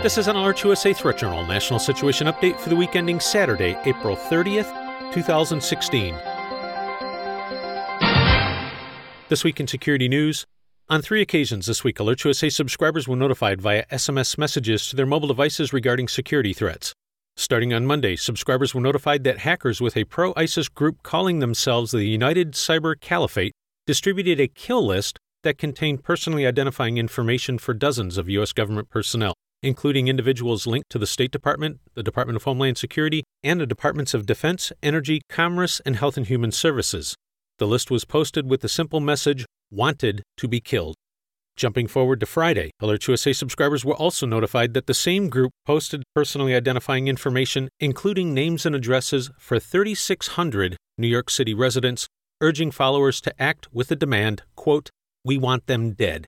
This is an AlertsUSA Threat Journal National Situation Update for the week ending Saturday, April 30th, 2016. This week in security news, on three occasions this week, AlertsUSA subscribers were notified via SMS messages to their mobile devices regarding security threats. Starting on Monday, subscribers were notified that hackers with a pro ISIS group calling themselves the United Cyber Caliphate distributed a kill list that contained personally identifying information for dozens of U.S. government personnel, including individuals linked to the State Department, the Department of Homeland Security, and the Departments of Defense, Energy, Commerce, and Health and Human Services. The list was posted with the simple message, Wanted to be killed. Jumping forward to Friday, AlertsUSA subscribers were also notified that the same group posted personally identifying information, including names and addresses, for 3,600 New York City residents, urging followers to act with the demand, quote, We want them dead.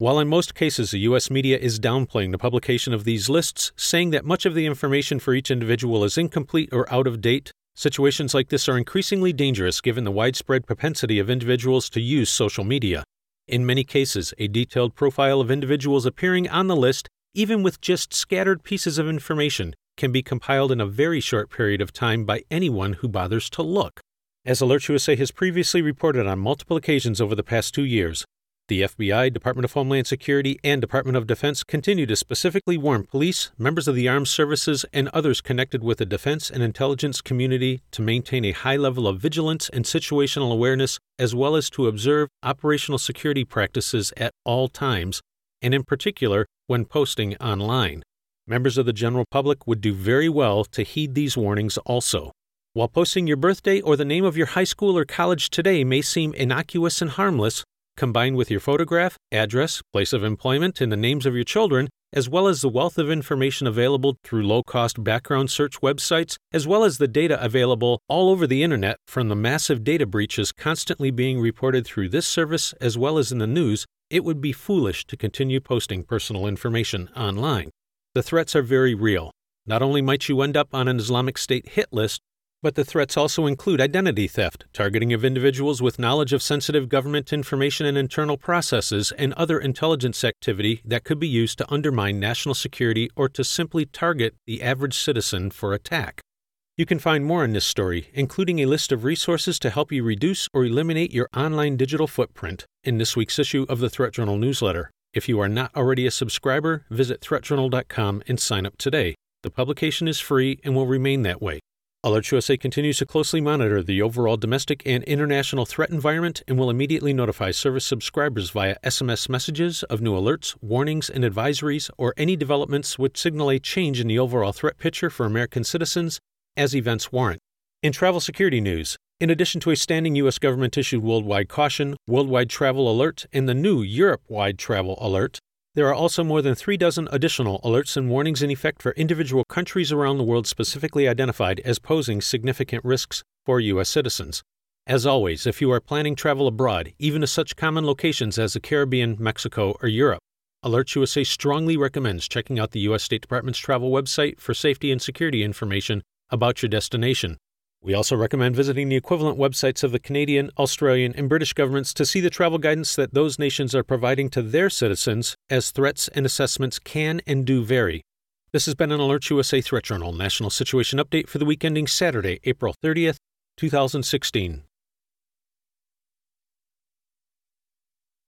While in most cases the U.S. media is downplaying the publication of these lists, saying that much of the information for each individual is incomplete or out of date, Situations like this are increasingly dangerous given the widespread propensity of individuals to use social media. In many cases, a detailed profile of individuals appearing on the list, even with just scattered pieces of information, can be compiled in a very short period of time by anyone who bothers to look. As AlertsUSA has previously reported on multiple occasions over the past two years, the FBI, Department of Homeland Security, and Department of Defense continue to specifically warn police, members of the armed services, and others connected with the defense and intelligence community to maintain a high level of vigilance and situational awareness, as well as to observe operational security practices at all times, and in particular when posting online. Members of the general public would do very well to heed these warnings also. While posting your birthday or the name of your high school or college today may seem innocuous and harmless, combined with your photograph, address, place of employment, and the names of your children, as well as the wealth of information available through low cost background search websites, as well as the data available all over the internet from the massive data breaches constantly being reported through this service as well as in the news, it would be foolish to continue posting personal information online. The threats are very real. Not only might you end up on an Islamic State hit list, but the threats also include identity theft, targeting of individuals with knowledge of sensitive government information and internal processes, and other intelligence activity that could be used to undermine national security or to simply target the average citizen for attack. You can find more in this story, including a list of resources to help you reduce or eliminate your online digital footprint, in this week's issue of the Threat Journal newsletter. If you are not already a subscriber, visit threatjournal.com and sign up today. The publication is free and will remain that way. AlertsUSA continues to closely monitor the overall domestic and international threat environment and will immediately notify service subscribers via SMS messages of new alerts, warnings, and advisories or any developments which signal a change in the overall threat picture for American citizens as events warrant. In travel security news, in addition to a standing U.S. government issued worldwide caution, worldwide travel alert, and the new Europe wide travel alert, there are also more than three dozen additional alerts and warnings in effect for individual countries around the world specifically identified as posing significant risks for U.S. citizens. As always, if you are planning travel abroad, even to such common locations as the Caribbean, Mexico, or Europe, AlertsUSA strongly recommends checking out the U.S. State Department's travel website for safety and security information about your destination. We also recommend visiting the equivalent websites of the Canadian, Australian, and British governments to see the travel guidance that those nations are providing to their citizens, as threats and assessments can and do vary. This has been an AlertsUSA Threat Journal National Situation Update for the week ending Saturday, April 30th, 2016.